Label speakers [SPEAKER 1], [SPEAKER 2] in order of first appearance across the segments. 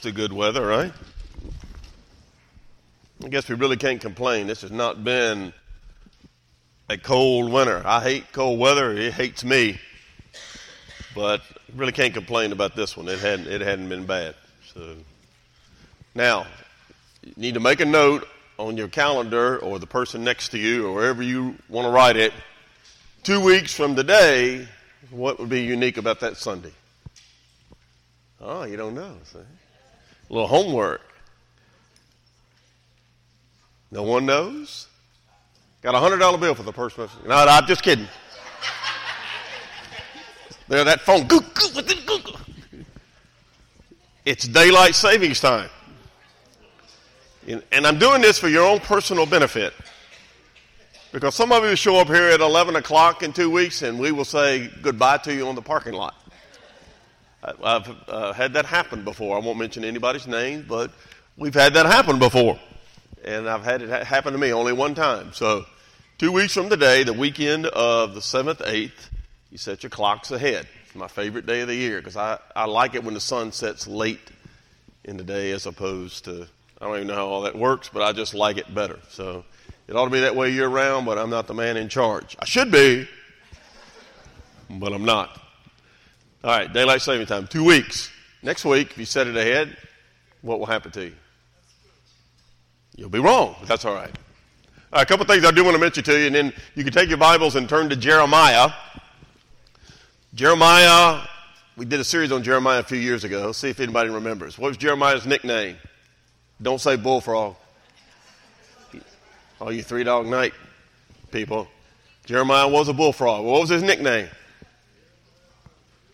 [SPEAKER 1] to good weather, right? I guess we really can't complain. This has not been a cold winter. I hate cold weather. It hates me. But really can't complain about this one. It hadn't it hadn't been bad. So now, you need to make a note on your calendar or the person next to you or wherever you want to write it. Two weeks from today, what would be unique about that Sunday? Oh, you don't know. See? A little homework. No one knows? Got a hundred dollar bill for the person. No, no, I'm just kidding. there, that phone. It's daylight savings time. And I'm doing this for your own personal benefit. Because some of you show up here at 11 o'clock in two weeks and we will say goodbye to you on the parking lot. I've uh, had that happen before. I won't mention anybody's name, but we've had that happen before. And I've had it ha- happen to me only one time. So, two weeks from today, the weekend of the 7th, 8th, you set your clocks ahead. It's my favorite day of the year because I, I like it when the sun sets late in the day as opposed to, I don't even know how all that works, but I just like it better. So, it ought to be that way year round, but I'm not the man in charge. I should be, but I'm not. All right, daylight saving time, two weeks. Next week, if you set it ahead, what will happen to you? You'll be wrong, but that's all right. All right a couple things I do want to mention to you, and then you can take your Bibles and turn to Jeremiah. Jeremiah, we did a series on Jeremiah a few years ago. Let's see if anybody remembers. What was Jeremiah's nickname? Don't say bullfrog. All you three dog night people. Jeremiah was a bullfrog. What was his nickname?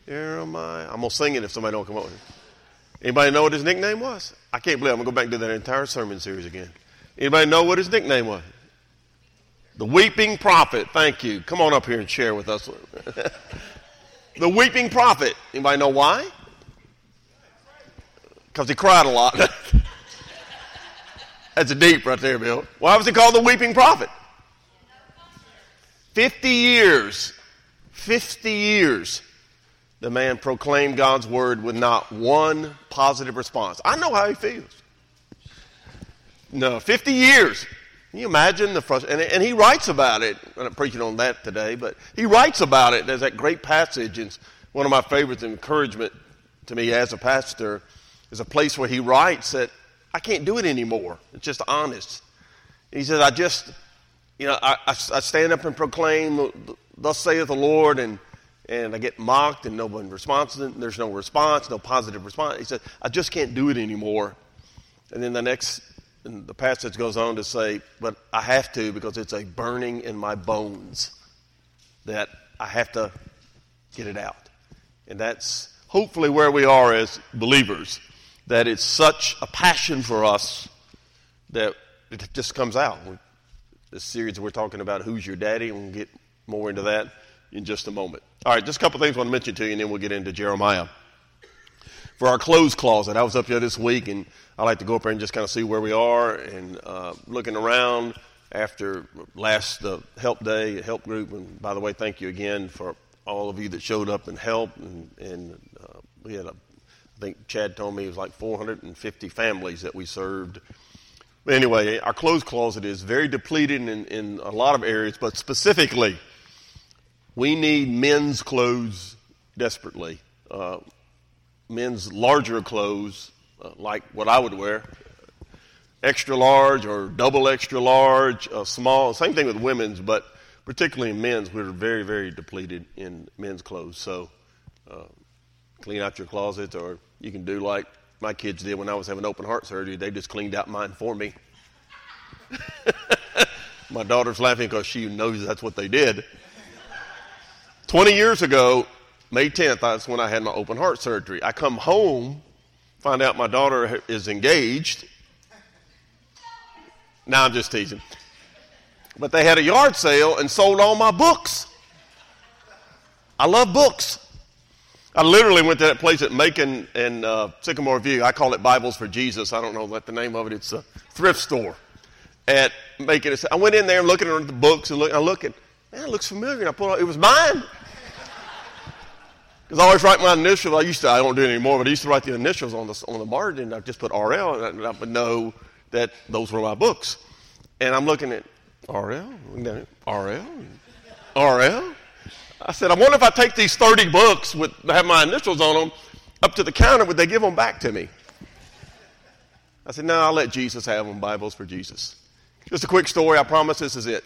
[SPEAKER 1] Jeremiah. I'm gonna sing it if somebody don't come up with it. Anybody know what his nickname was? I can't believe I'm gonna go back and do that entire sermon series again. Anybody know what his nickname was? The weeping prophet. Thank you. Come on up here and share with us. the weeping prophet. Anybody know why? Because he cried a lot. That's a deep right there, Bill. Why was he called the weeping prophet? 50 years. 50 years the man proclaimed God's word with not one positive response. I know how he feels. No, 50 years. Can you imagine the frustration? And, and, he writes about it. I'm not preaching on that today, but he writes about it. There's that great passage. It's one of my favorites, encouragement to me as a pastor, is a place where he writes that I can't do it anymore. It's just honest. And he says, I just, you know, I, I, I stand up and proclaim, thus saith the Lord, and and I get mocked and no one responds. There's no response, no positive response. He said, I just can't do it anymore. And then the next, the passage goes on to say, but I have to because it's a burning in my bones that I have to get it out. And that's hopefully where we are as believers, that it's such a passion for us that it just comes out. This series we're talking about, Who's Your Daddy, and we'll get more into that in just a moment. All right, just a couple things I want to mention to you, and then we'll get into Jeremiah. For our clothes closet, I was up here this week, and I like to go up there and just kind of see where we are, and uh, looking around after last uh, help day, help group. And by the way, thank you again for all of you that showed up and helped. And, and uh, we had, a, I think Chad told me it was like 450 families that we served. But anyway, our clothes closet is very depleted in, in a lot of areas, but specifically we need men's clothes desperately. Uh, men's larger clothes, uh, like what I would wear, extra large or double extra large, uh, small. Same thing with women's, but particularly in men's, we're very, very depleted in men's clothes. So uh, clean out your closet, or you can do like my kids did when I was having open heart surgery. They just cleaned out mine for me. my daughter's laughing because she knows that's what they did. 20 years ago, May 10th, that's when I had my open heart surgery. I come home, find out my daughter is engaged. Now I'm just teasing. But they had a yard sale and sold all my books. I love books. I literally went to that place at Macon and uh, Sycamore View. I call it Bibles for Jesus. I don't know what the name of it. It's a thrift store at Macon. I went in there and looking at the books and look, I look at, man, it looks familiar. And I pulled out, it was mine. Because I always write my initials. I used to, I don't do it anymore, but I used to write the initials on the, on the margin. I just put RL, and I would know that those were my books. And I'm looking at RL, RL, RL. I said, I wonder if I take these 30 books with have my initials on them up to the counter, would they give them back to me? I said, no, I'll let Jesus have them. Bibles for Jesus. Just a quick story. I promise this is it.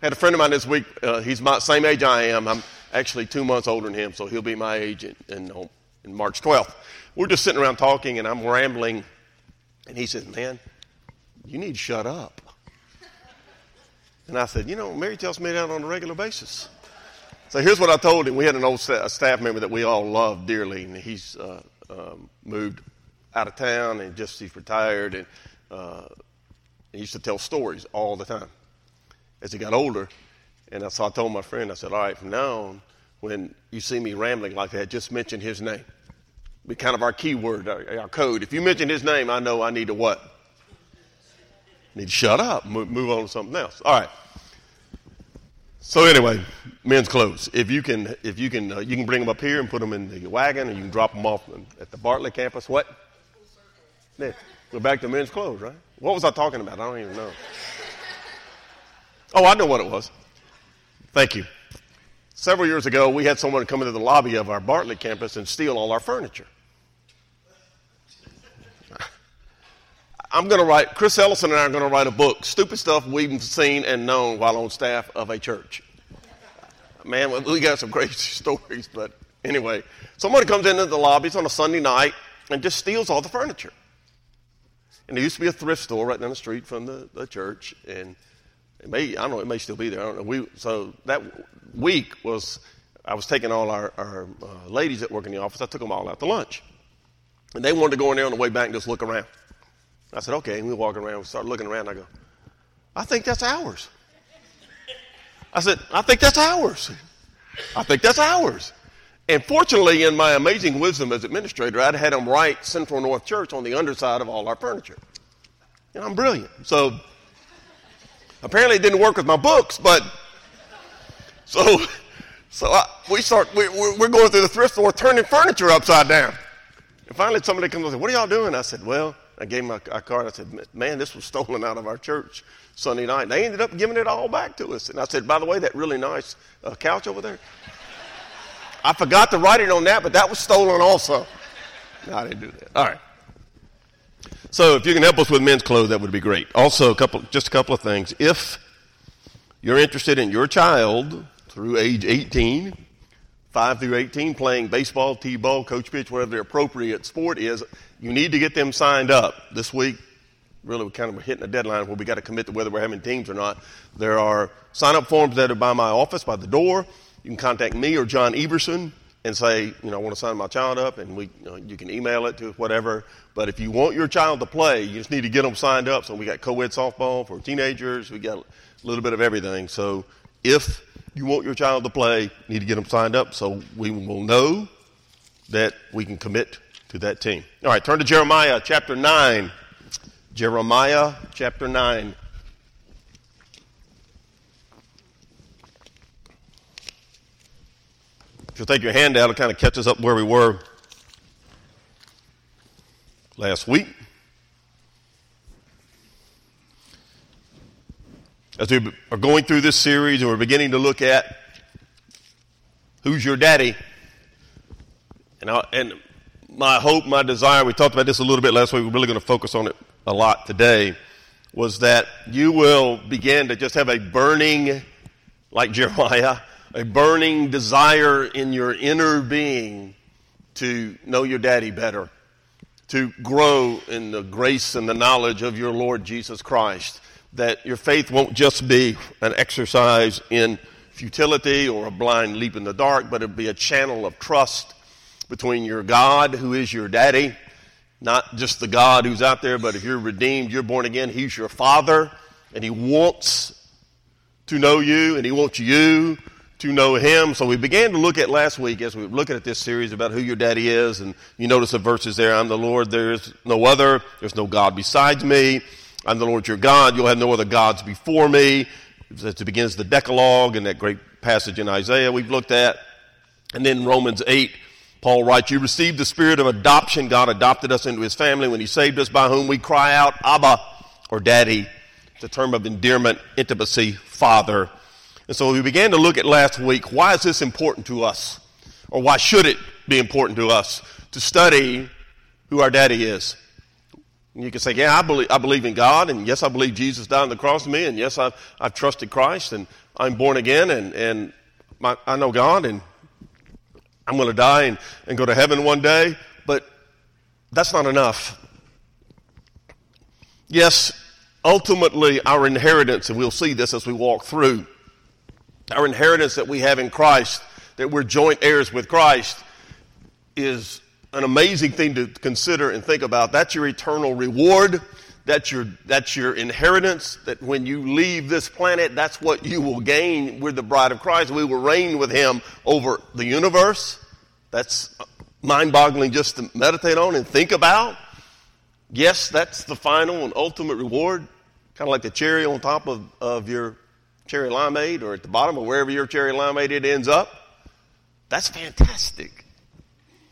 [SPEAKER 1] I had a friend of mine this week. Uh, he's my same age I am. I'm actually two months older than him, so he'll be my age in, in, in March 12th. We're just sitting around talking, and I'm rambling, and he says, man, you need to shut up. And I said, you know, Mary tells me that on a regular basis. So here's what I told him. We had an old staff member that we all loved dearly, and he's uh, um, moved out of town and just he's retired, and uh, he used to tell stories all the time. As he got older, and so I told my friend, I said, all right, from now on, when you see me rambling like that, just mention his name. Be kind of our keyword, our, our code. If you mention his name, I know I need to what? need to shut up, move, move on to something else. All right. So anyway, men's clothes. If you can, if you can, uh, you can bring them up here and put them in the wagon, and you can drop them off at the Bartlett campus. What? Yeah. We're back to men's clothes, right? What was I talking about? I don't even know. Oh, I know what it was. Thank you. Several years ago, we had someone come into the lobby of our Bartlett campus and steal all our furniture. I'm going to write, Chris Ellison and I are going to write a book, Stupid Stuff We've Seen and Known While on Staff of a Church. Man, we got some great stories, but anyway. Someone comes into the lobby, on a Sunday night, and just steals all the furniture. And there used to be a thrift store right down the street from the, the church, and it may, I don't know, it may still be there. I don't know. We, so that week was, I was taking all our, our uh, ladies that work in the office, I took them all out to lunch. And they wanted to go in there on the way back and just look around. I said, okay. And we walk around, we start looking around. I go, I think that's ours. I said, I think that's ours. I think that's ours. And fortunately, in my amazing wisdom as administrator, I'd had them write Central North Church on the underside of all our furniture. And I'm brilliant. So apparently it didn't work with my books, but so so I, we start we, we're going through the thrift store turning furniture upside down. And finally, somebody comes and says, "What are y'all doing?" I said, "Well." I gave a, a card. I said, man, this was stolen out of our church Sunday night. And they ended up giving it all back to us. And I said, by the way, that really nice uh, couch over there, I forgot to write it on that, but that was stolen also. No, I didn't do that. All right. So if you can help us with men's clothes, that would be great. Also, a couple, just a couple of things. If you're interested in your child through age 18, 5 through 18, playing baseball, t-ball, coach pitch, whatever the appropriate sport is, you need to get them signed up this week. Really, we're kind of hitting a deadline where we got to commit to whether we're having teams or not. There are sign up forms that are by my office, by the door. You can contact me or John Everson and say, you know, I want to sign my child up, and we, you, know, you can email it to whatever. But if you want your child to play, you just need to get them signed up. So we got co-ed softball for teenagers. We got a little bit of everything. So if you want your child to play, you need to get them signed up so we will know that we can commit to that team. All right, turn to Jeremiah chapter 9. Jeremiah chapter 9. If you'll take your hand out, it'll kind of catch us up where we were last week. As we are going through this series and we're beginning to look at who's your daddy, and, I, and my hope, my desire, we talked about this a little bit last week, we're really going to focus on it a lot today, was that you will begin to just have a burning, like Jeremiah, a burning desire in your inner being to know your daddy better, to grow in the grace and the knowledge of your Lord Jesus Christ, that your faith won't just be an exercise in futility or a blind leap in the dark, but it'll be a channel of trust between your God, who is your daddy, not just the God who's out there, but if you're redeemed, you're born again, He's your Father, and He wants to know you, and He wants you to know Him. So we began to look at last week as we were looking at this series about who your daddy is, and you notice the verses there I'm the Lord, there is no other, there's no God besides me. I'm the Lord your God, you'll have no other gods before me. It begins the Decalogue and that great passage in Isaiah we've looked at. And then Romans 8 Paul writes, You received the spirit of adoption. God adopted us into his family when he saved us, by whom we cry out, Abba, or Daddy. It's a term of endearment, intimacy, Father. And so we began to look at last week why is this important to us? Or why should it be important to us to study who our daddy is? And you can say, Yeah, I believe, I believe in God, and yes, I believe Jesus died on the cross for me, and yes, I've, I've trusted Christ, and I'm born again, and, and my, I know God, and I'm going to die and, and go to heaven one day, but that's not enough. Yes, ultimately, our inheritance, and we'll see this as we walk through, our inheritance that we have in Christ, that we're joint heirs with Christ, is an amazing thing to consider and think about. That's your eternal reward. That's your, that's your inheritance. That when you leave this planet, that's what you will gain. We're the bride of Christ. We will reign with Him over the universe. That's mind boggling just to meditate on and think about. Yes, that's the final and ultimate reward. Kind of like the cherry on top of, of your cherry limeade or at the bottom or wherever your cherry limeade it ends up. That's fantastic.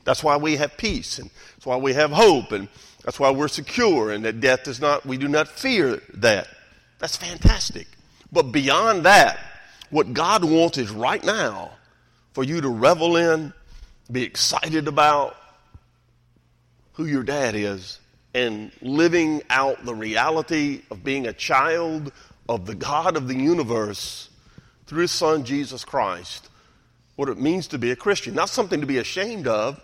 [SPEAKER 1] That's why we have peace and that's why we have hope and that's why we're secure and that death does not, we do not fear that. That's fantastic. But beyond that, what God wants is right now for you to revel in, be excited about who your dad is, and living out the reality of being a child of the God of the universe through his son Jesus Christ. What it means to be a Christian. Not something to be ashamed of,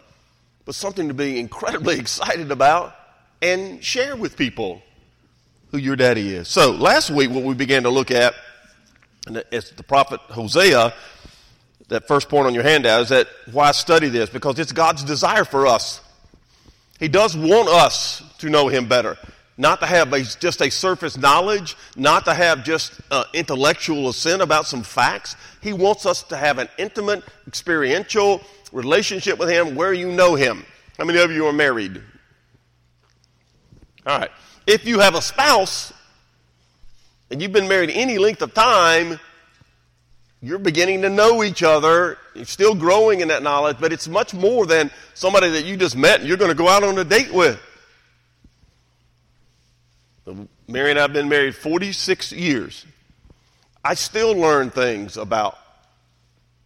[SPEAKER 1] but something to be incredibly excited about and share with people who your daddy is. So last week, what we began to look at, it's the prophet Hosea, that first point on your handout is that why study this? Because it's God's desire for us. He does want us to know Him better. Not to have a, just a surface knowledge, not to have just uh, intellectual assent about some facts. He wants us to have an intimate, experiential relationship with Him where you know Him. How many of you are married? All right. If you have a spouse and you've been married any length of time, you're beginning to know each other. You're still growing in that knowledge, but it's much more than somebody that you just met and you're going to go out on a date with. Mary and I have been married 46 years. I still learn things about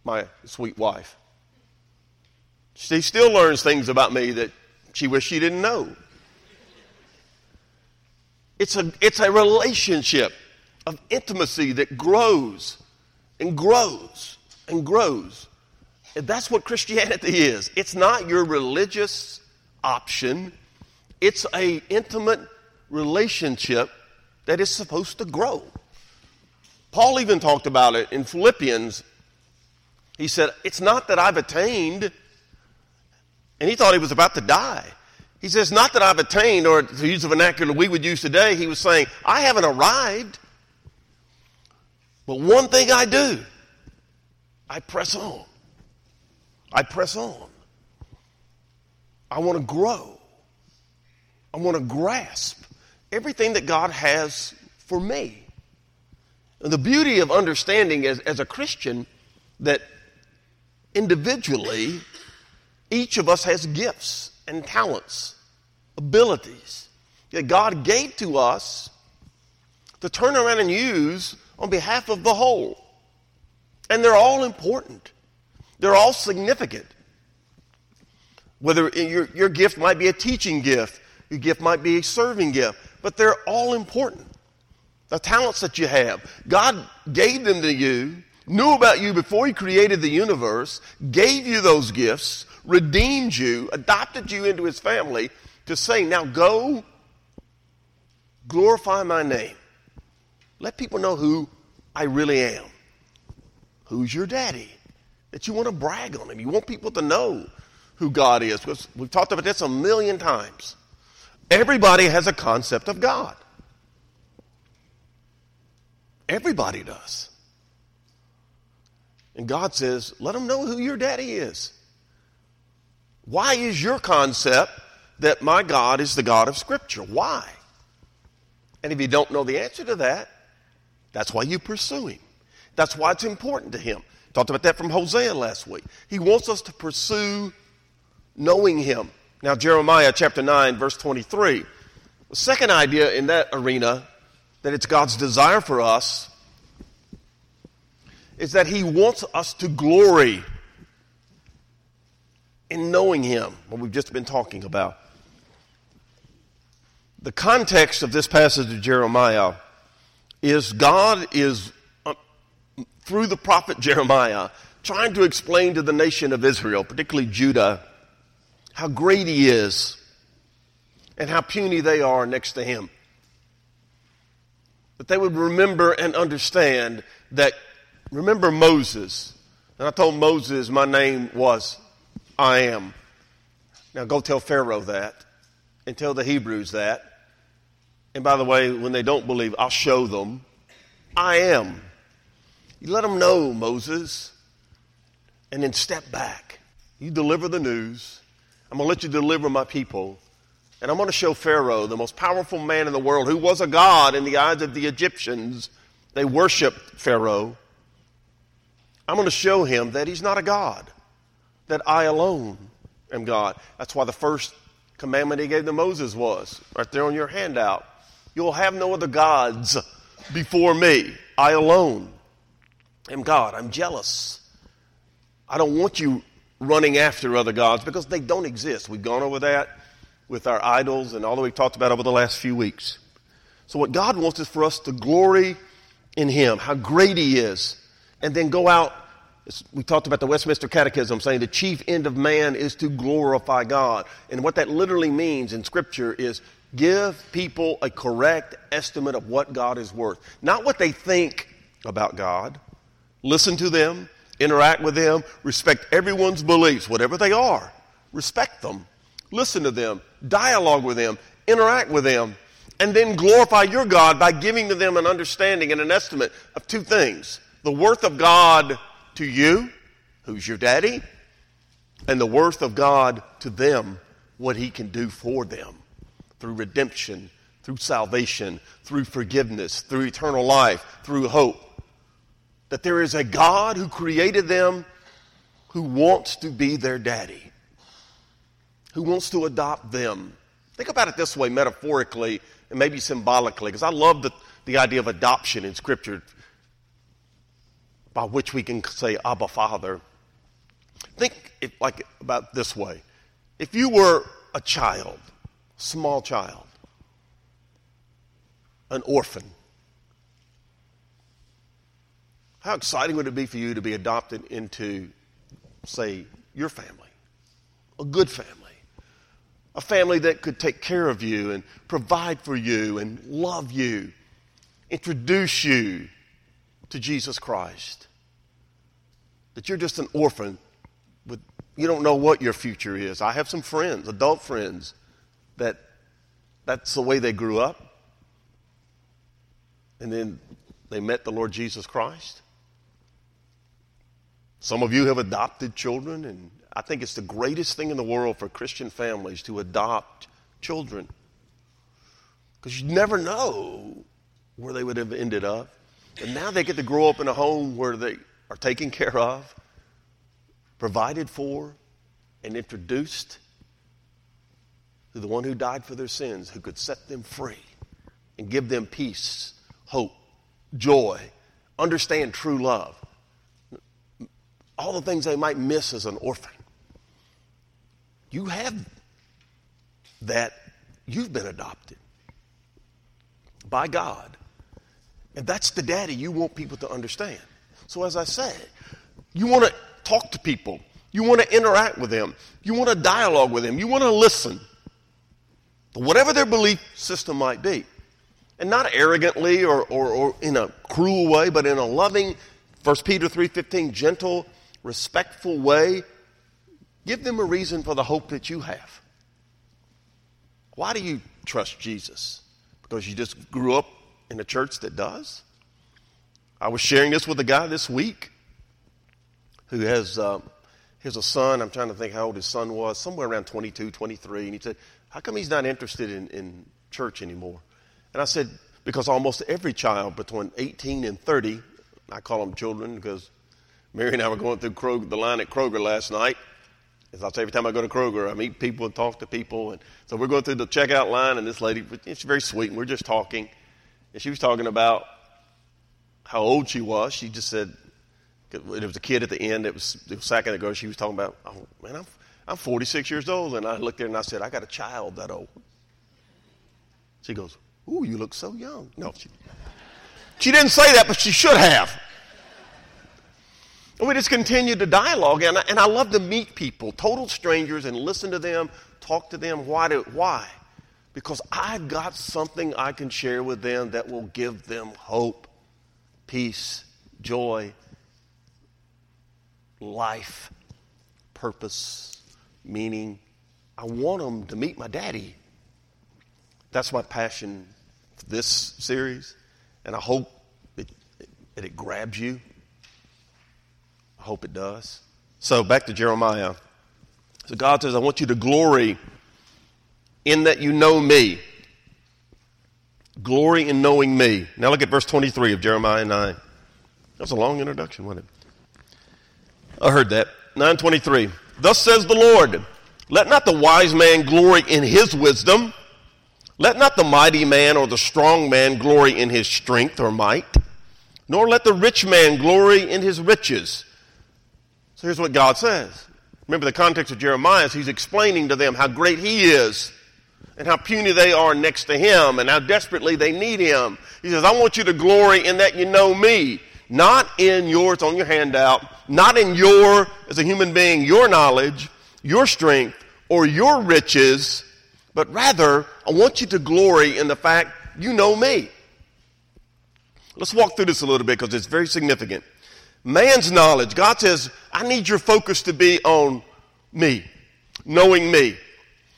[SPEAKER 1] my sweet wife. She still learns things about me that she wished she didn't know. It's a, it's a relationship of intimacy that grows and grows and grows. And that's what Christianity is. It's not your religious option. It's a intimate relationship that is supposed to grow. Paul even talked about it in Philippians. He said, It's not that I've attained, and he thought he was about to die. He says, Not that I've attained, or to use the vernacular we would use today, he was saying, I haven't arrived. But one thing I do, I press on. I press on. I want to grow. I want to grasp everything that God has for me. And the beauty of understanding as, as a Christian that individually, each of us has gifts and talents, abilities that God gave to us to turn around and use on behalf of the whole. And they're all important, they're all significant. Whether your, your gift might be a teaching gift, your gift might be a serving gift, but they're all important. The talents that you have, God gave them to you, knew about you before He created the universe, gave you those gifts redeemed you, adopted you into his family to say, now go glorify my name. Let people know who I really am. Who's your daddy? That you want to brag on him. You want people to know who God is. Because we've talked about this a million times. Everybody has a concept of God. Everybody does. And God says, let them know who your daddy is. Why is your concept that my God is the God of Scripture? Why? And if you don't know the answer to that, that's why you pursue Him. That's why it's important to Him. Talked about that from Hosea last week. He wants us to pursue knowing him. Now, Jeremiah chapter 9, verse 23. The second idea in that arena, that it's God's desire for us, is that he wants us to glory in knowing him, what we've just been talking about. The context of this passage of Jeremiah is God is, uh, through the prophet Jeremiah, trying to explain to the nation of Israel, particularly Judah, how great he is and how puny they are next to him. That they would remember and understand that, remember Moses. And I told Moses my name was I am. Now go tell Pharaoh that and tell the Hebrews that. And by the way, when they don't believe, I'll show them I am. You let them know, Moses, and then step back. You deliver the news. I'm going to let you deliver my people. And I'm going to show Pharaoh, the most powerful man in the world, who was a god in the eyes of the Egyptians. They worshiped Pharaoh. I'm going to show him that he's not a god, that I alone am God. That's why the first commandment he gave to Moses was right there on your handout. You'll have no other gods before me. I alone am God. I'm jealous. I don't want you running after other gods because they don't exist. We've gone over that with our idols and all that we've talked about over the last few weeks. So, what God wants is for us to glory in Him, how great He is, and then go out. We talked about the Westminster Catechism saying the chief end of man is to glorify God. And what that literally means in Scripture is give people a correct estimate of what God is worth, not what they think about God. Listen to them, interact with them, respect everyone's beliefs, whatever they are. Respect them, listen to them, dialogue with them, interact with them, and then glorify your God by giving to them an understanding and an estimate of two things the worth of God to you, who's your daddy, and the worth of God to them, what He can do for them through redemption, through salvation, through forgiveness, through eternal life, through hope that there is a God who created them who wants to be their daddy, who wants to adopt them. Think about it this way, metaphorically and maybe symbolically, because I love the, the idea of adoption in Scripture by which we can say, Abba, Father. Think it like about this way. If you were a child, small child, an orphan, how exciting would it be for you to be adopted into, say, your family? A good family. A family that could take care of you and provide for you and love you, introduce you to Jesus Christ. That you're just an orphan with you don't know what your future is. I have some friends, adult friends, that that's the way they grew up. And then they met the Lord Jesus Christ. Some of you have adopted children, and I think it's the greatest thing in the world for Christian families to adopt children. Because you never know where they would have ended up. And now they get to grow up in a home where they are taken care of, provided for, and introduced to the one who died for their sins, who could set them free and give them peace, hope, joy, understand true love all the things they might miss as an orphan. You have that, you've been adopted by God. And that's the daddy you want people to understand. So, as I said, you want to talk to people, you want to interact with them, you want to dialogue with them, you want to listen whatever their belief system might be. And not arrogantly or, or, or in a cruel way, but in a loving, 1 Peter 3.15, gentle, respectful way, give them a reason for the hope that you have. Why do you trust Jesus? Because you just grew up in a church that does? I was sharing this with a guy this week who has, uh, has a son. I'm trying to think how old his son was, somewhere around 22, 23. And he said, How come he's not interested in, in church anymore? And I said, Because almost every child between 18 and 30, I call them children because Mary and I were going through Kroger, the line at Kroger last night, As I say every time I go to Kroger, I meet people and talk to people. And so we're going through the checkout line, and this lady, she's very sweet, and we're just talking. And she was talking about how old she was. She just said, there was a kid at the end. It was, it was a second ago. She was talking about, oh, man, I'm, I'm 46 years old. And I looked at her and I said, I got a child that old. She goes, Ooh, you look so young. No, she, she didn't say that, but she should have. And we just continued to dialogue, and I, and I love to meet people, total strangers, and listen to them, talk to them. Why? Do, why? Because I've got something I can share with them that will give them hope, peace, joy, life, purpose, meaning. I want them to meet my daddy. That's my passion for this series, and I hope it, that it grabs you. I hope it does. So back to Jeremiah. So God says, I want you to glory in that you know me. Glory in knowing me. Now look at verse 23 of Jeremiah 9. That was a long introduction, wasn't it? I heard that. 923. Thus says the Lord, let not the wise man glory in his wisdom let not the mighty man or the strong man glory in his strength or might, nor let the rich man glory in his riches. So here's what God says. Remember the context of Jeremiah is he's explaining to them how great he is and how puny they are next to him and how desperately they need him. He says, I want you to glory in that you know me, not in yours on your handout, not in your, as a human being, your knowledge, your strength, or your riches, but rather, I want you to glory in the fact you know me. Let's walk through this a little bit because it's very significant. Man's knowledge, God says, I need your focus to be on me, knowing me.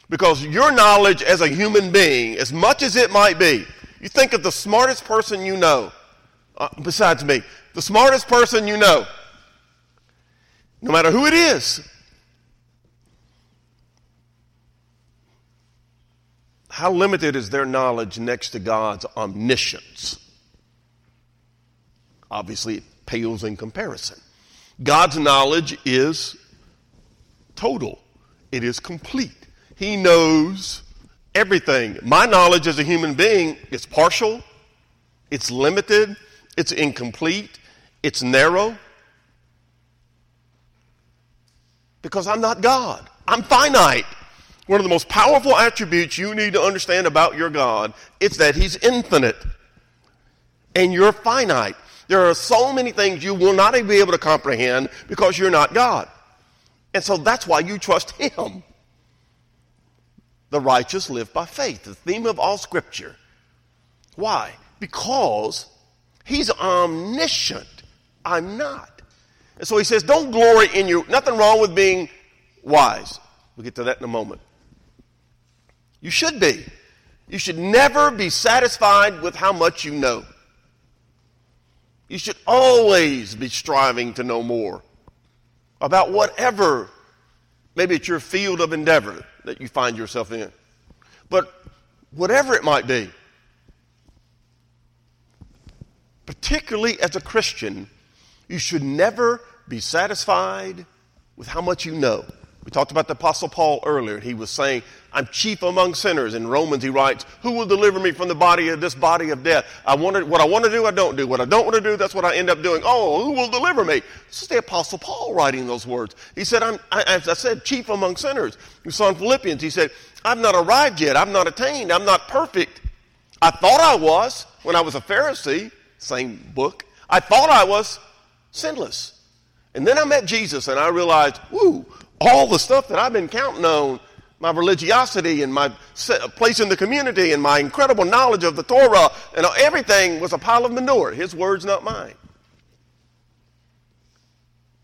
[SPEAKER 1] Because your knowledge as a human being, as much as it might be, you think of the smartest person you know, uh, besides me, the smartest person you know, no matter who it is, How limited is their knowledge next to God's omniscience? Obviously, pales in comparison. God's knowledge is total, it is complete. He knows everything. My knowledge as a human being is partial, it's limited, it's incomplete, it's narrow. Because I'm not God, I'm finite. One of the most powerful attributes you need to understand about your God is that He's infinite and you're finite. There are so many things you will not be able to comprehend because you're not God. And so that's why you trust Him. The righteous live by faith, the theme of all Scripture. Why? Because He's omniscient. I'm not. And so He says, don't glory in you. Nothing wrong with being wise. We'll get to that in a moment. You should be. You should never be satisfied with how much you know. You should always be striving to know more about whatever, maybe it's your field of endeavor that you find yourself in. But whatever it might be, particularly as a Christian, you should never be satisfied with how much you know. We talked about the Apostle Paul earlier. He was saying, I'm chief among sinners. In Romans, he writes, Who will deliver me from the body of this body of death? I want to, what I want to do, I don't do. What I don't want to do, that's what I end up doing. Oh, who will deliver me? This is the Apostle Paul writing those words. He said, I'm, I, as I said, chief among sinners. You saw in Philippians, he said, I've not arrived yet. I've not attained. I'm not perfect. I thought I was when I was a Pharisee, same book. I thought I was sinless. And then I met Jesus and I realized, whoo, all the stuff that I've been counting on my religiosity and my place in the community and my incredible knowledge of the Torah and everything was a pile of manure. His words, not mine.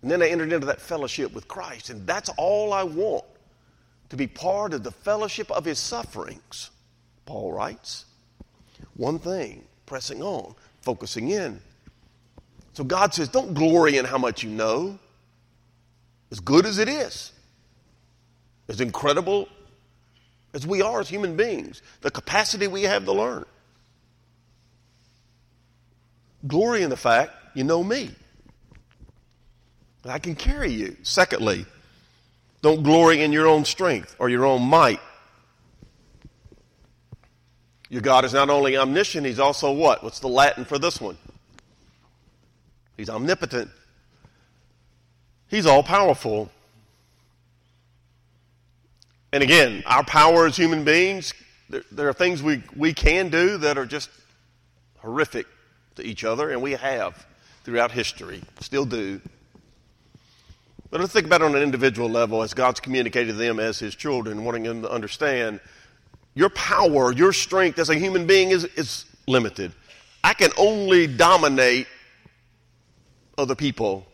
[SPEAKER 1] And then I entered into that fellowship with Christ, and that's all I want to be part of the fellowship of his sufferings. Paul writes. One thing, pressing on, focusing in. So God says, don't glory in how much you know as good as it is, as incredible as we are as human beings, the capacity we have to learn. Glory in the fact you know me. I can carry you. Secondly, Don't glory in your own strength or your own might. Your God is not only omniscient, He's also what? What's the Latin for this one? He's omnipotent. He's all powerful. And again, our power as human beings, there, there, are things we, we can do that are just horrific to each other, and we have throughout history, still do. But let's think about it on an individual level as God's communicated to them as His children, wanting them to understand your power, your strength as a human being is, is limited. I can only dominate other people,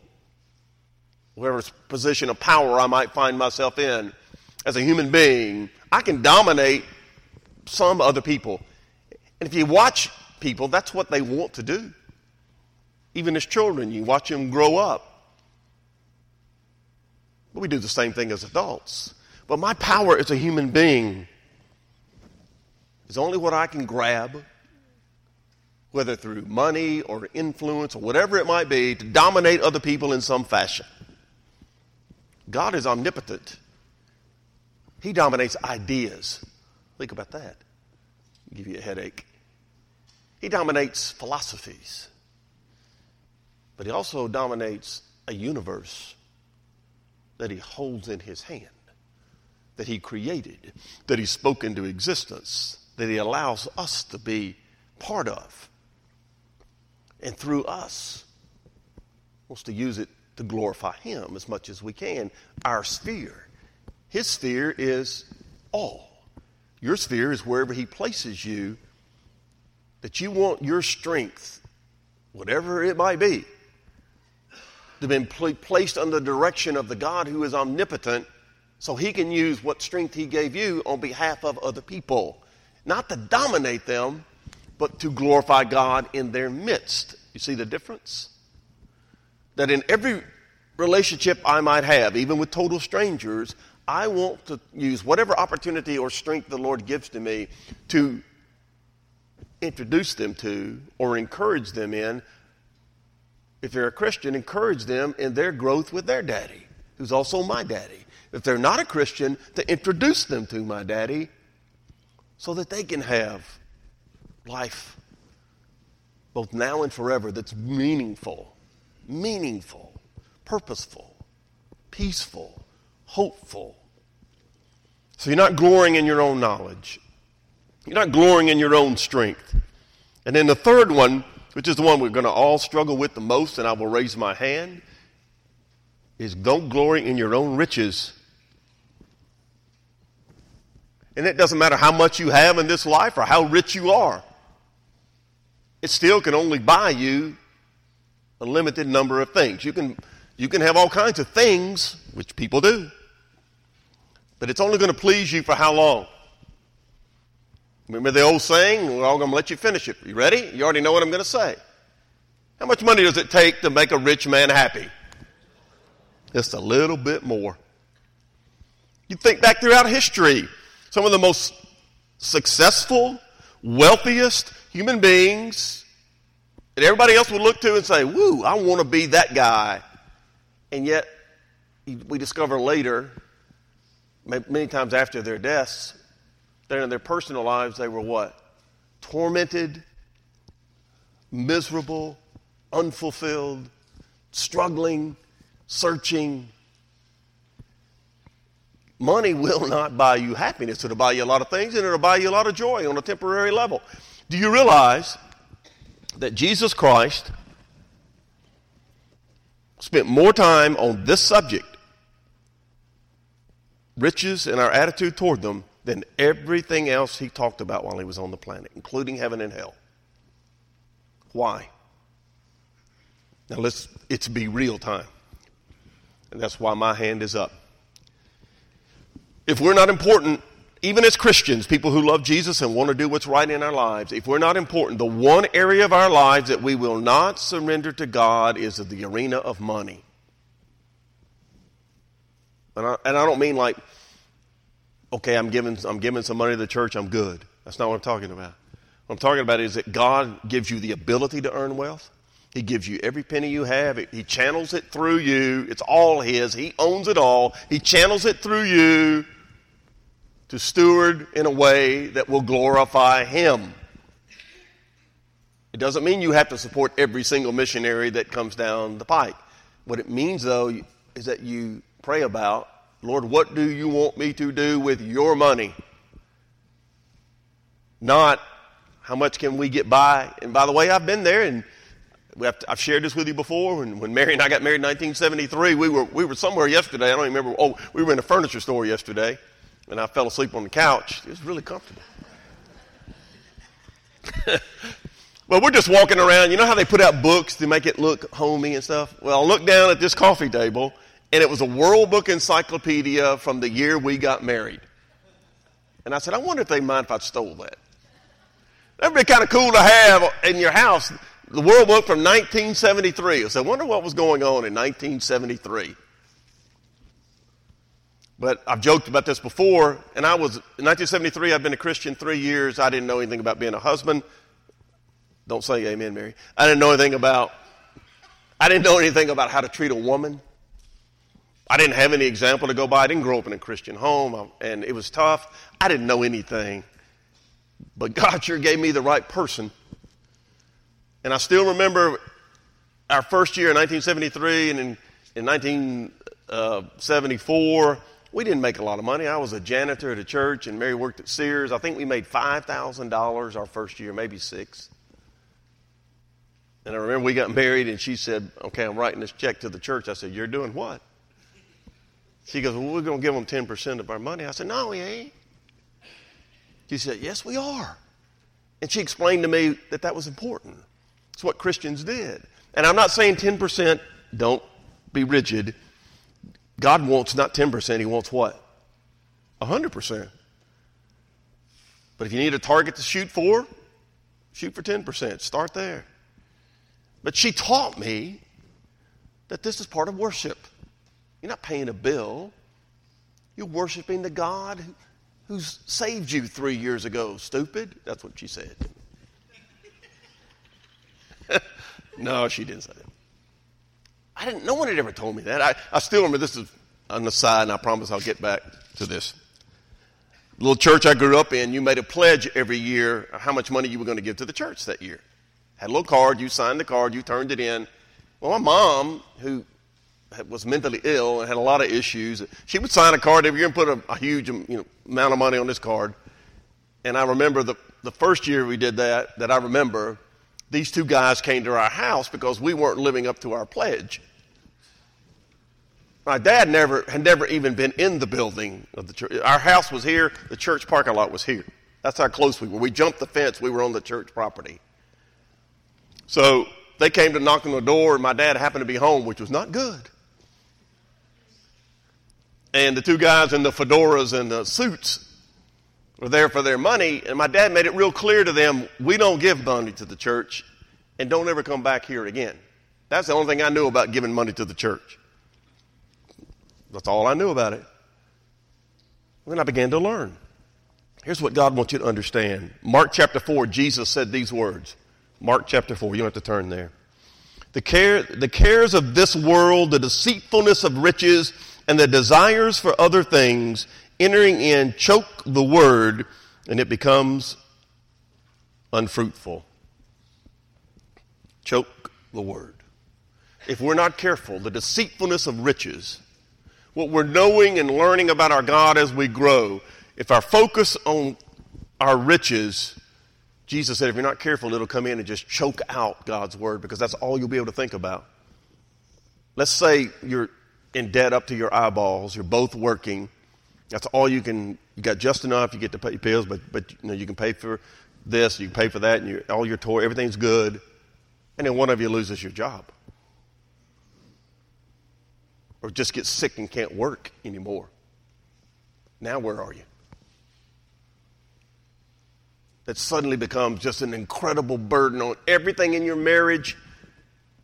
[SPEAKER 1] whatever position of power I might find myself in as a human being. I can dominate some other people. And if you watch people, that's what they want to do. Even as children, you watch them grow up. But we do the same thing as adults. But my power as a human being is only what I can grab, whether through money or influence or whatever it might be, to dominate other people in some fashion. God is omnipotent. He dominates ideas. Think about that. Give you a headache. He dominates philosophies. But he also dominates a universe that he holds in his hand, that he created, that he spoke into existence, that he allows us to be part of. And through us, wants to use it to glorify him as much as we can. Our sphere. His sphere is all. Your sphere is wherever he places you, that you want your strength, whatever it might be, to be placed under the direction of the God who is omnipotent so he can use what strength he gave you on behalf of other people not to dominate them, but to glorify God in their midst. You see the difference? That in every relationship I might have, even with total strangers, I want to use whatever opportunity or strength the Lord gives to me to introduce them to or encourage them in. If they're a Christian, encourage them in their growth with their daddy, who's also my daddy. If they're not a Christian, to introduce them to my daddy, so that they can have life both now and forever that's meaningful, meaningful, purposeful, peaceful, hopeful. So you're not glorying in your own knowledge. You're not glorying in your own strength. And then the third one, which is the one we're going to all struggle with the most, and I will raise my hand, is don't glory in your own riches. And it doesn't matter how much you have in this life or how rich you are, it still can only buy you a limited number of things. You can, you can have all kinds of things, which people do, but it's only going to please you for how long? Remember the old saying? We're all going to let you finish it. You ready? You already know what I'm going to say. How much money does it take to make a rich man happy? Just a little bit more. You think back throughout history. Some of the most successful, wealthiest human beings that everybody else would look to and say, Woo, I want to be that guy. And yet, we discover later, many times after their deaths, that in their personal lives, they were what? Tormented, miserable, unfulfilled, struggling, searching, Money will not buy you happiness. It'll buy you a lot of things and it'll buy you a lot of joy on a temporary level. Do you realize that Jesus Christ spent more time on this subject, riches and our attitude toward them, than everything else he talked about while he was on the planet, including heaven and hell? Why? Now let's it's be real time. And that's why my hand is up if we're not important, even as Christians, people who love Jesus and want to do what's right in our lives, if we're not important, the one area of our lives that we will not surrender to God is the arena of money. And I, and I don't mean like, okay, I'm giving, I'm giving some money to the church, I'm good. That's not what I'm talking about. What I'm talking about is that God gives you the ability to earn wealth. He gives you every penny you have. He channels it through you. It's all His. He owns it all. He channels it through you to steward in a way that will glorify Him. It doesn't mean you have to support every single missionary that comes down the pike. What it means, though, is that you pray about, Lord, what do you want me to do with your money? Not how much can we get by. And by the way, I've been there and to, I've shared this with you before. When, when Mary and I got married in 1973, we were, we were somewhere yesterday. I don't even remember. Oh, we were in a furniture store yesterday, and I fell asleep on the couch. It was really comfortable. well, we're just walking around. You know how they put out books to make it look homey and stuff? Well, I looked down at this coffee table, and it was a World Book Encyclopedia from the year we got married. And I said, I wonder if they mind if I stole that. That'd be kind of cool to have in your house the World Book from 1973. So I wonder what was going on in 1973. But I've joked about this before, and I was, in 1973, I've been a Christian three years. I didn't know anything about being a husband. Don't say amen, Mary. I didn't know anything about, I didn't know anything about how to treat a woman. I didn't have any example to go by. I didn't grow up in a Christian home, and it was tough. I didn't know anything. But God sure gave me the right person and I still remember our first year in 1973 and in, in 1974, we didn't make a lot of money. I was a janitor at a church, and Mary worked at Sears. I think we made $5,000 our first year, maybe six. And I remember we got married, and she said, Okay, I'm writing this check to the church. I said, You're doing what? She goes, Well, we're going to give them 10% of our money. I said, No, we ain't. She said, Yes, we are. And she explained to me that that was important. It's what Christians did. And I'm not saying 10%, don't be rigid. God wants not 10%, He wants what? 100%. But if you need a target to shoot for, shoot for 10%. Start there. But she taught me that this is part of worship. You're not paying a bill, you're worshiping the God who's saved you three years ago, stupid. That's what she said. no, she didn't say that. I didn't, no one had ever told me that. I, I still remember, this is on the side, and I promise I'll get back to this. The little church I grew up in, you made a pledge every year how much money you were going to give to the church that year. Had a little card, you signed the card, you turned it in. Well, my mom, who was mentally ill and had a lot of issues, she would sign a card every year and put a, a huge um, you know, amount of money on this card. And I remember the, the first year we did that, that I remember, these two guys came to our house because we weren't living up to our pledge. My dad never had never even been in the building of the church. Our house was here, the church parking lot was here. That's how close we were. We jumped the fence, we were on the church property. So they came to knock on the door, and my dad happened to be home, which was not good. And the two guys in the fedoras and the suits were there for their money, and my dad made it real clear to them we don't give money to the church and don't ever come back here again. That's the only thing I knew about giving money to the church. That's all I knew about it. And then I began to learn. Here's what God wants you to understand. Mark chapter 4, Jesus said these words. Mark chapter 4, you don't have to turn there. The, care, the cares of this world, the deceitfulness of riches, and the desires for other things entering in choke the word and it becomes unfruitful. Choke the word. If we're not careful, the deceitfulness of riches, what we're knowing and learning about our God as we grow, if our focus on our riches, Jesus said, if you're not careful, it'll come in and just choke out God's word because that's all you'll be able to think about. Let's say you're in debt up to your eyeballs, you're both working, that's all you can. You got just enough. You get to pay your bills, but but you know you can pay for this, you can pay for that, and you, all your toy, everything's good, and then one of you loses your job, or just get sick and can't work anymore. Now where are you? That suddenly becomes just an incredible burden on everything in your marriage.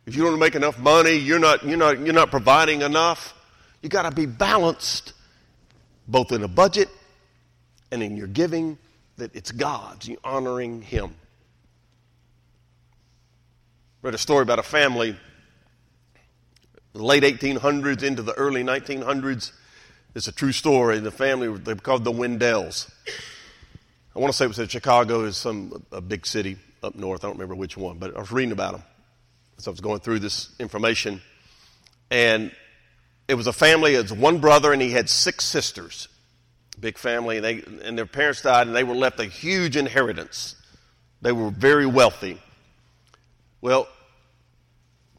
[SPEAKER 1] If you don't make enough money, you're not, you're not, you're not providing enough. You got to be balanced both in a budget and in your giving, that it's God's, you honoring Him. Read a story about a family, the late 1800s into the early 1900s. It's a true story. The family, they were called the Wendells. I want to say it was in Chicago, is some a big city up north. I don't remember which one, but I was reading about them as I was going through this information. And it was a family, it was one brother, and he had six sisters. Big family, and, they, and their parents died, and they were left a huge inheritance. They were very wealthy. Well,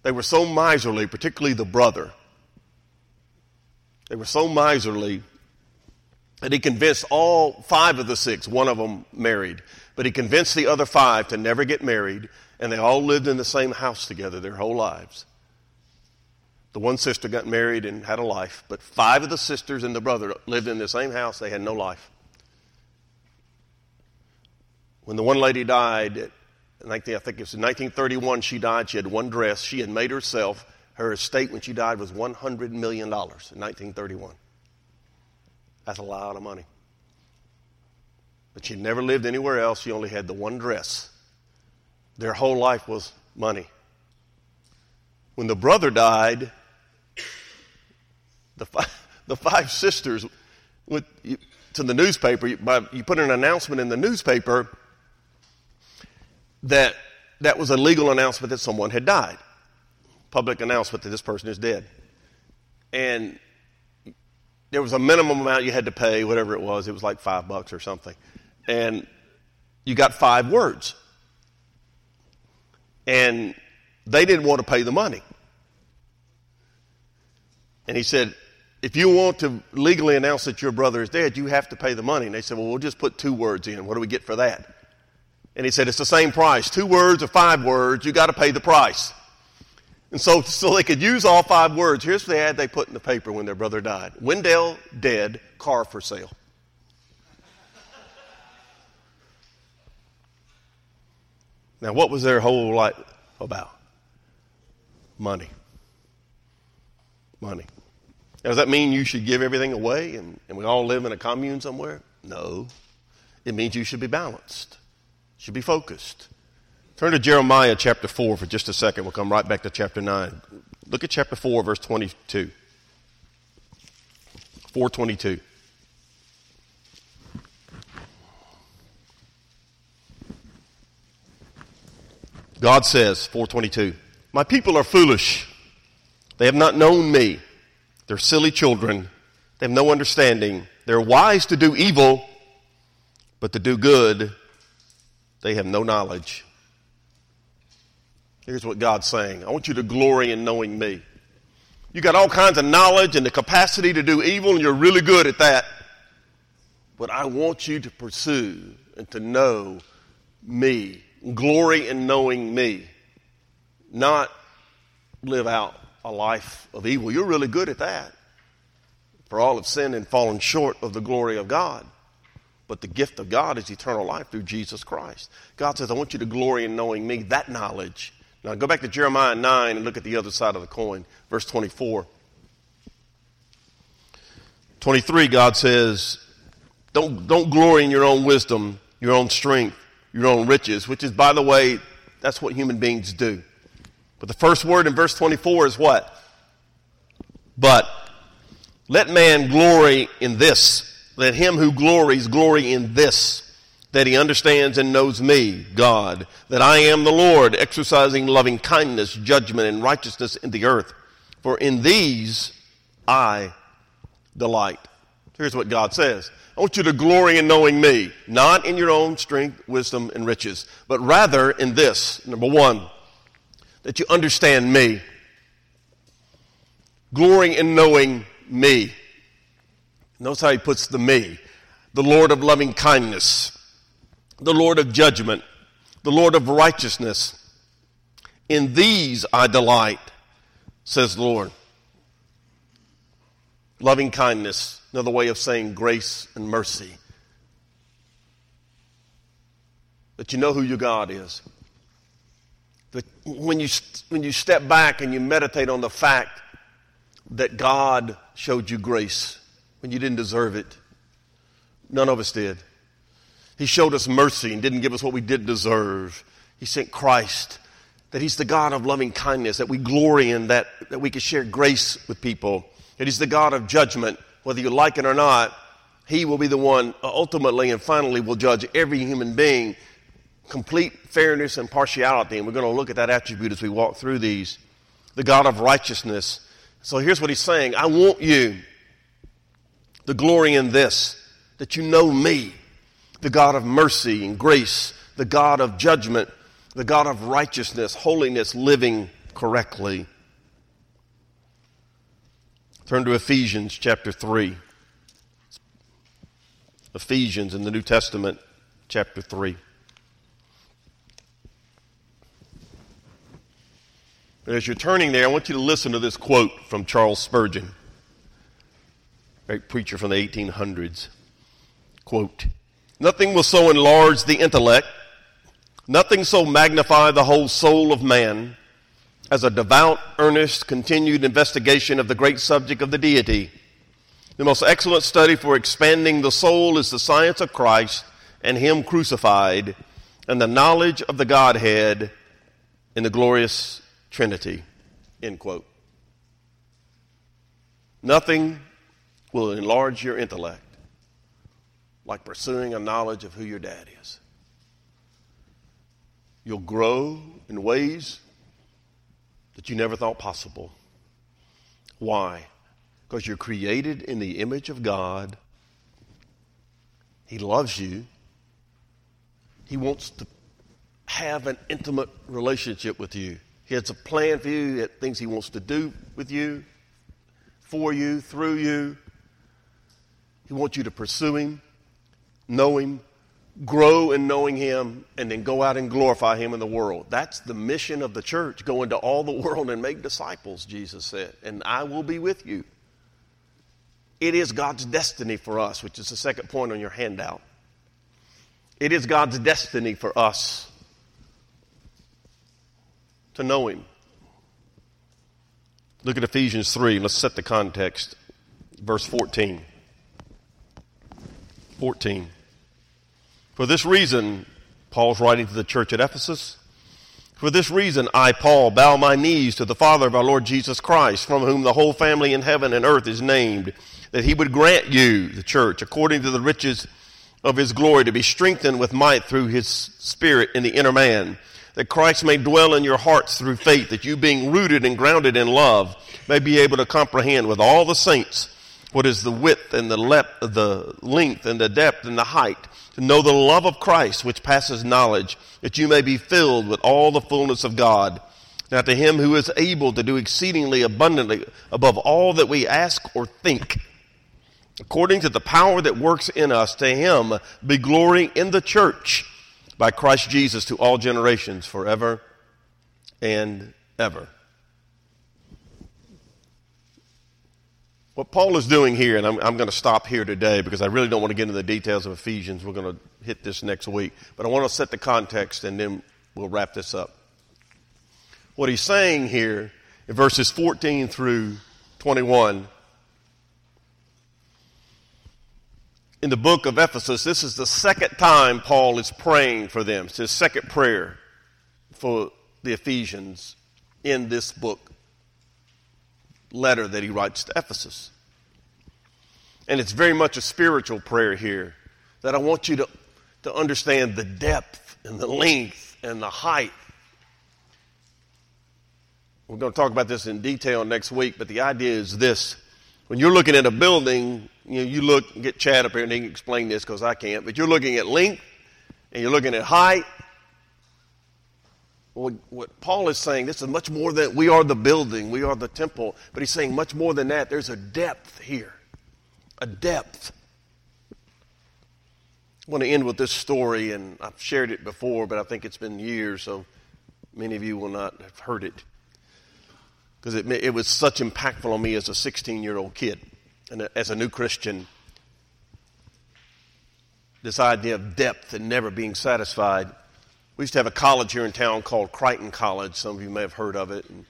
[SPEAKER 1] they were so miserly, particularly the brother. They were so miserly that he convinced all five of the six, one of them married, but he convinced the other five to never get married, and they all lived in the same house together their whole lives. The one sister got married and had a life, but five of the sisters and the brother lived in the same house. They had no life. When the one lady died, I think it was in 1931, she died. She had one dress. She had made herself. Her estate when she died was $100 million in 1931. That's a lot of money. But she'd never lived anywhere else. She only had the one dress. Their whole life was money. When the brother died, the five, the five sisters went to the newspaper. You put an announcement in the newspaper that that was a legal announcement that someone had died. Public announcement that this person is dead. And there was a minimum amount you had to pay, whatever it was. It was like five bucks or something. And you got five words. And they didn't want to pay the money. And he said, if you want to legally announce that your brother is dead, you have to pay the money. And they said, well, we'll just put two words in. What do we get for that? And he said, it's the same price. Two words or five words, you got to pay the price. And so, so they could use all five words. Here's the ad they put in the paper when their brother died Wendell dead, car for sale. Now, what was their whole life about? Money. Money. Now, does that mean you should give everything away and, and we all live in a commune somewhere? No. It means you should be balanced, should be focused. Turn to Jeremiah chapter 4 for just a second. We'll come right back to chapter 9. Look at chapter 4, verse 22. 422. God says, 422, My people are foolish. They have not known me. They're silly children. They have no understanding. They're wise to do evil, but to do good, they have no knowledge. Here's what God's saying I want you to glory in knowing me. You got all kinds of knowledge and the capacity to do evil, and you're really good at that. But I want you to pursue and to know me. Glory in knowing me. Not live out a life of evil. You're really good at that. For all have sinned and fallen short of the glory of God. But the gift of God is eternal life through Jesus Christ. God says, I want you to glory in knowing me, that knowledge now go back to Jeremiah 9 and look at the other side of the coin, verse 24. 23, God says, don't, don't glory in your own wisdom, your own strength, your own riches, which is, by the way, that's what human beings do. But the first word in verse 24 is what? But let man glory in this. Let him who glories glory in this that he understands and knows me, God, that I am the Lord, exercising loving kindness, judgment, and righteousness in the earth. For in these I delight. Here's what God says. I want you to glory in knowing me, not in your own strength, wisdom, and riches, but rather in this. Number one, that you understand me. Glorying in knowing me. Notice how he puts the me. The Lord of loving kindness the Lord of judgment, the Lord of righteousness. In these I delight, says the Lord. Loving kindness, another way of saying grace and mercy. That you know who your God is. That when you, when you step back and you meditate on the fact that God showed you grace when you didn't deserve it, none of us did. He showed us mercy and didn't give us what we did deserve. He sent Christ that He's the God of loving kindness, that we glory in that, that we can share grace with people, that He's the God of judgment, whether you like it or not. He will be the one uh, ultimately and finally will judge every human being. Complete fairness and partiality. And we're going to look at that attribute as we walk through these. The God of righteousness. So here's what he's saying I want you the glory in this, that you know me, the God of mercy and grace, the God of judgment, the God of righteousness, holiness, living correctly. Turn to Ephesians chapter 3. Ephesians in the New Testament, chapter 3. But as you're turning there, I want you to listen to this quote from Charles Spurgeon, great preacher from the 1800s. Quote, Nothing will so enlarge the intellect, nothing so magnify the whole soul of man as a devout, earnest, continued investigation of the great subject of the deity. The most excellent study for expanding the soul is the science of Christ and Him crucified, and the knowledge of the Godhead in the glorious Trinity. End quote. Nothing will enlarge your intellect like pursuing a knowledge of who your dad is. You'll grow in ways that you never thought possible. Why? Because you're created in the image of God. He loves you. He wants to have an intimate relationship with you. He has a plan for you, things He wants to do with you, for you, through you. He wants you to pursue Him know Him, grow in knowing Him, and then go out and glorify Him in the world. That's the mission of the church. Go into all the world and make disciples, Jesus said, and I will be with you. It is God's destiny for us, which is the second point on your handout. It is God's destiny for us to know Him. Look at Ephesians 3. Let's set the context. Verse 14. 14. For this reason, Paul's writing to the church at Ephesus. For this reason, I, Paul, bow my knees to the Father of our Lord Jesus Christ, from whom the whole family in heaven and earth is named, that he would grant you, the church, according to the riches of his glory, to be strengthened with might through his Spirit in the inner man, that Christ may dwell in your hearts through faith, that you, being rooted and grounded in love, may be able to comprehend with all the saints what is the width and the, lep- the length and the depth and the height, to know the love of Christ which passes knowledge, that you may be filled with all the fullness of God. Now to him who is able to do exceedingly abundantly above all that we ask or think, according to the power that works in us, to him be glory in the church by Christ Jesus to all generations forever and ever. What Paul is doing here, and I'm, I'm, going to stop here today because I really don't want to get into the details of Ephesians. We're going to hit this next week. But I want to set the context and then we'll wrap this up. What he's saying here in verses 14 through 21 in the book of Ephesus, this is the second time Paul is praying for them. It's his second prayer for the Ephesians in this book letter that he writes to Ephesus. And it's very much a spiritual prayer here that I want you to, to understand the depth and the length and the height. We're going to talk about this in detail next week, but the idea is this. When you're looking at a building, you know, you look, get Chad up here and he can explain this because I can't, but you're looking at length and you're looking at height what, Paul is saying, this is much more than we are the building, we are the temple, but he's saying much more than that. There's a depth here, a depth. I want to end with this story, and I've shared it before, but I think it's been years, so many of you will not have heard it. Because it, it was such impactful on me as a 16 year old kid and as a new Christian. This idea of depth and never being satisfied. We used to have a college here in town called Crichton College. Some of you may have heard of it. And,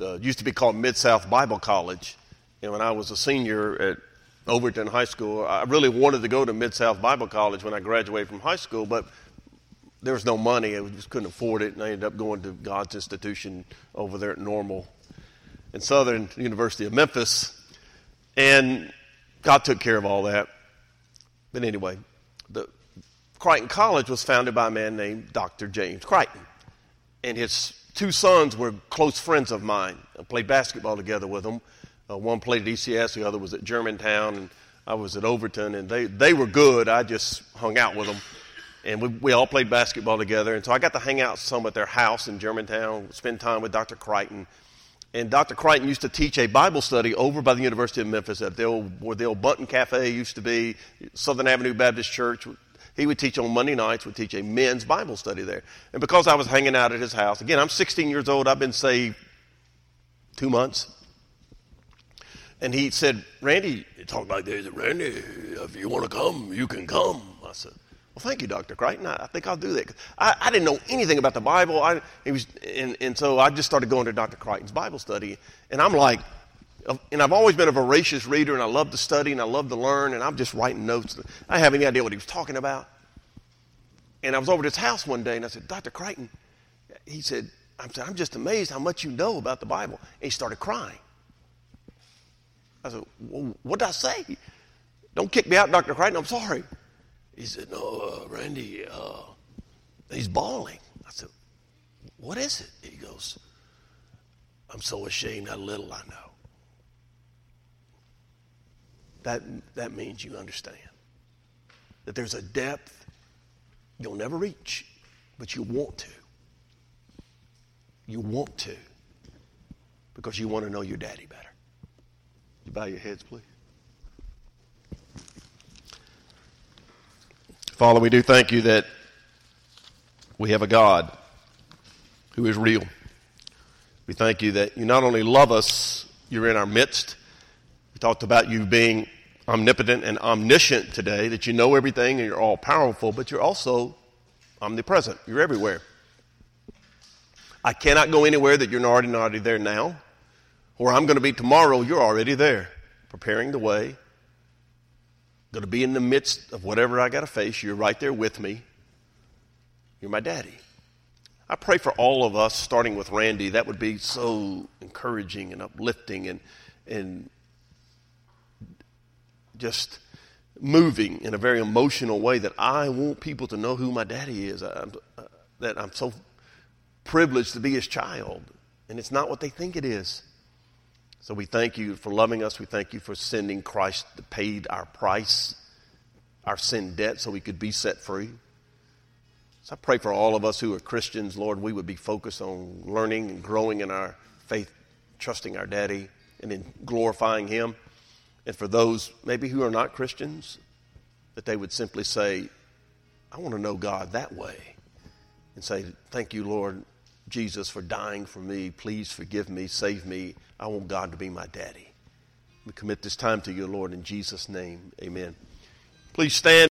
[SPEAKER 1] uh, it used to be called Mid South Bible College. And when I was a senior at Overton High School, I really wanted to go to Mid South Bible College when I graduated from high school, but there was no money. I just couldn't afford it, and I ended up going to God's institution over there at Normal and Southern University of Memphis. And God took care of all that. But anyway, the Crichton College was founded by a man named Dr. James Crichton. And his two sons were close friends of mine. I played basketball together with them. Uh, one played at ECS, the other was at Germantown, and I was at Overton. And they, they were good. I just hung out with them. And we, we all played basketball together. And so I got to hang out some at their house in Germantown, spend time with Dr. Crichton. And Dr. Crichton used to teach a Bible study over by the University of Memphis at the old, where the old Bunton Cafe used to be, Southern Avenue Baptist Church. He would teach on Monday nights, would teach a men's Bible study there. And because I was hanging out at his house, again, I'm 16 years old, I've been saved two months. And he said, Randy, he talked like this, Randy, if you want to come, you can come. I said, well, thank you, Dr. Crichton. I, I think I'll do that. I, I, didn't know anything about the Bible. I, was, and, and so I just started going to Dr. Crichton's Bible study. And I'm like, and I've always been a voracious reader, and I love to study, and I love to learn, and I'm just writing notes. I have any idea what he was talking about. And I was over at his house one day, and I said, Dr. Crichton, he said, I'm, I'm just amazed how much you know about the Bible. And he started crying. I said, well, what did I say? Don't kick me out, Dr. Crichton, I'm sorry. He said, No, uh, Randy, uh, he's bawling. I said, What is it? He goes, I'm so ashamed how little I know. That, that means you understand that there's a depth you'll never reach, but you want to. You want to because you want to know your daddy better. You bow your heads, please. Father, we do thank you that we have a God who is real. We thank you that you not only love us, you're in our midst. Talked about you being omnipotent and omniscient today, that you know everything and you're all powerful, but you're also omnipresent. You're everywhere. I cannot go anywhere that you're already not already there now. Where I'm going to be tomorrow, you're already there, preparing the way, going to be in the midst of whatever I got to face. You're right there with me. You're my daddy. I pray for all of us, starting with Randy. That would be so encouraging and uplifting and, and just moving in a very emotional way that I want people to know who my daddy is. I, uh, that I'm so privileged to be his child. And it's not what they think it is. So we thank you for loving us. We thank you for sending Christ to paid our price, our sin debt, so we could be set free. So I pray for all of us who are Christians, Lord, we would be focused on learning and growing in our faith, trusting our daddy, and in glorifying him. And for those maybe who are not Christians, that they would simply say, I want to know God that way. And say, Thank you, Lord Jesus, for dying for me. Please forgive me, save me. I want God to be my daddy. We commit this time to you, Lord, in Jesus' name. Amen. Please stand.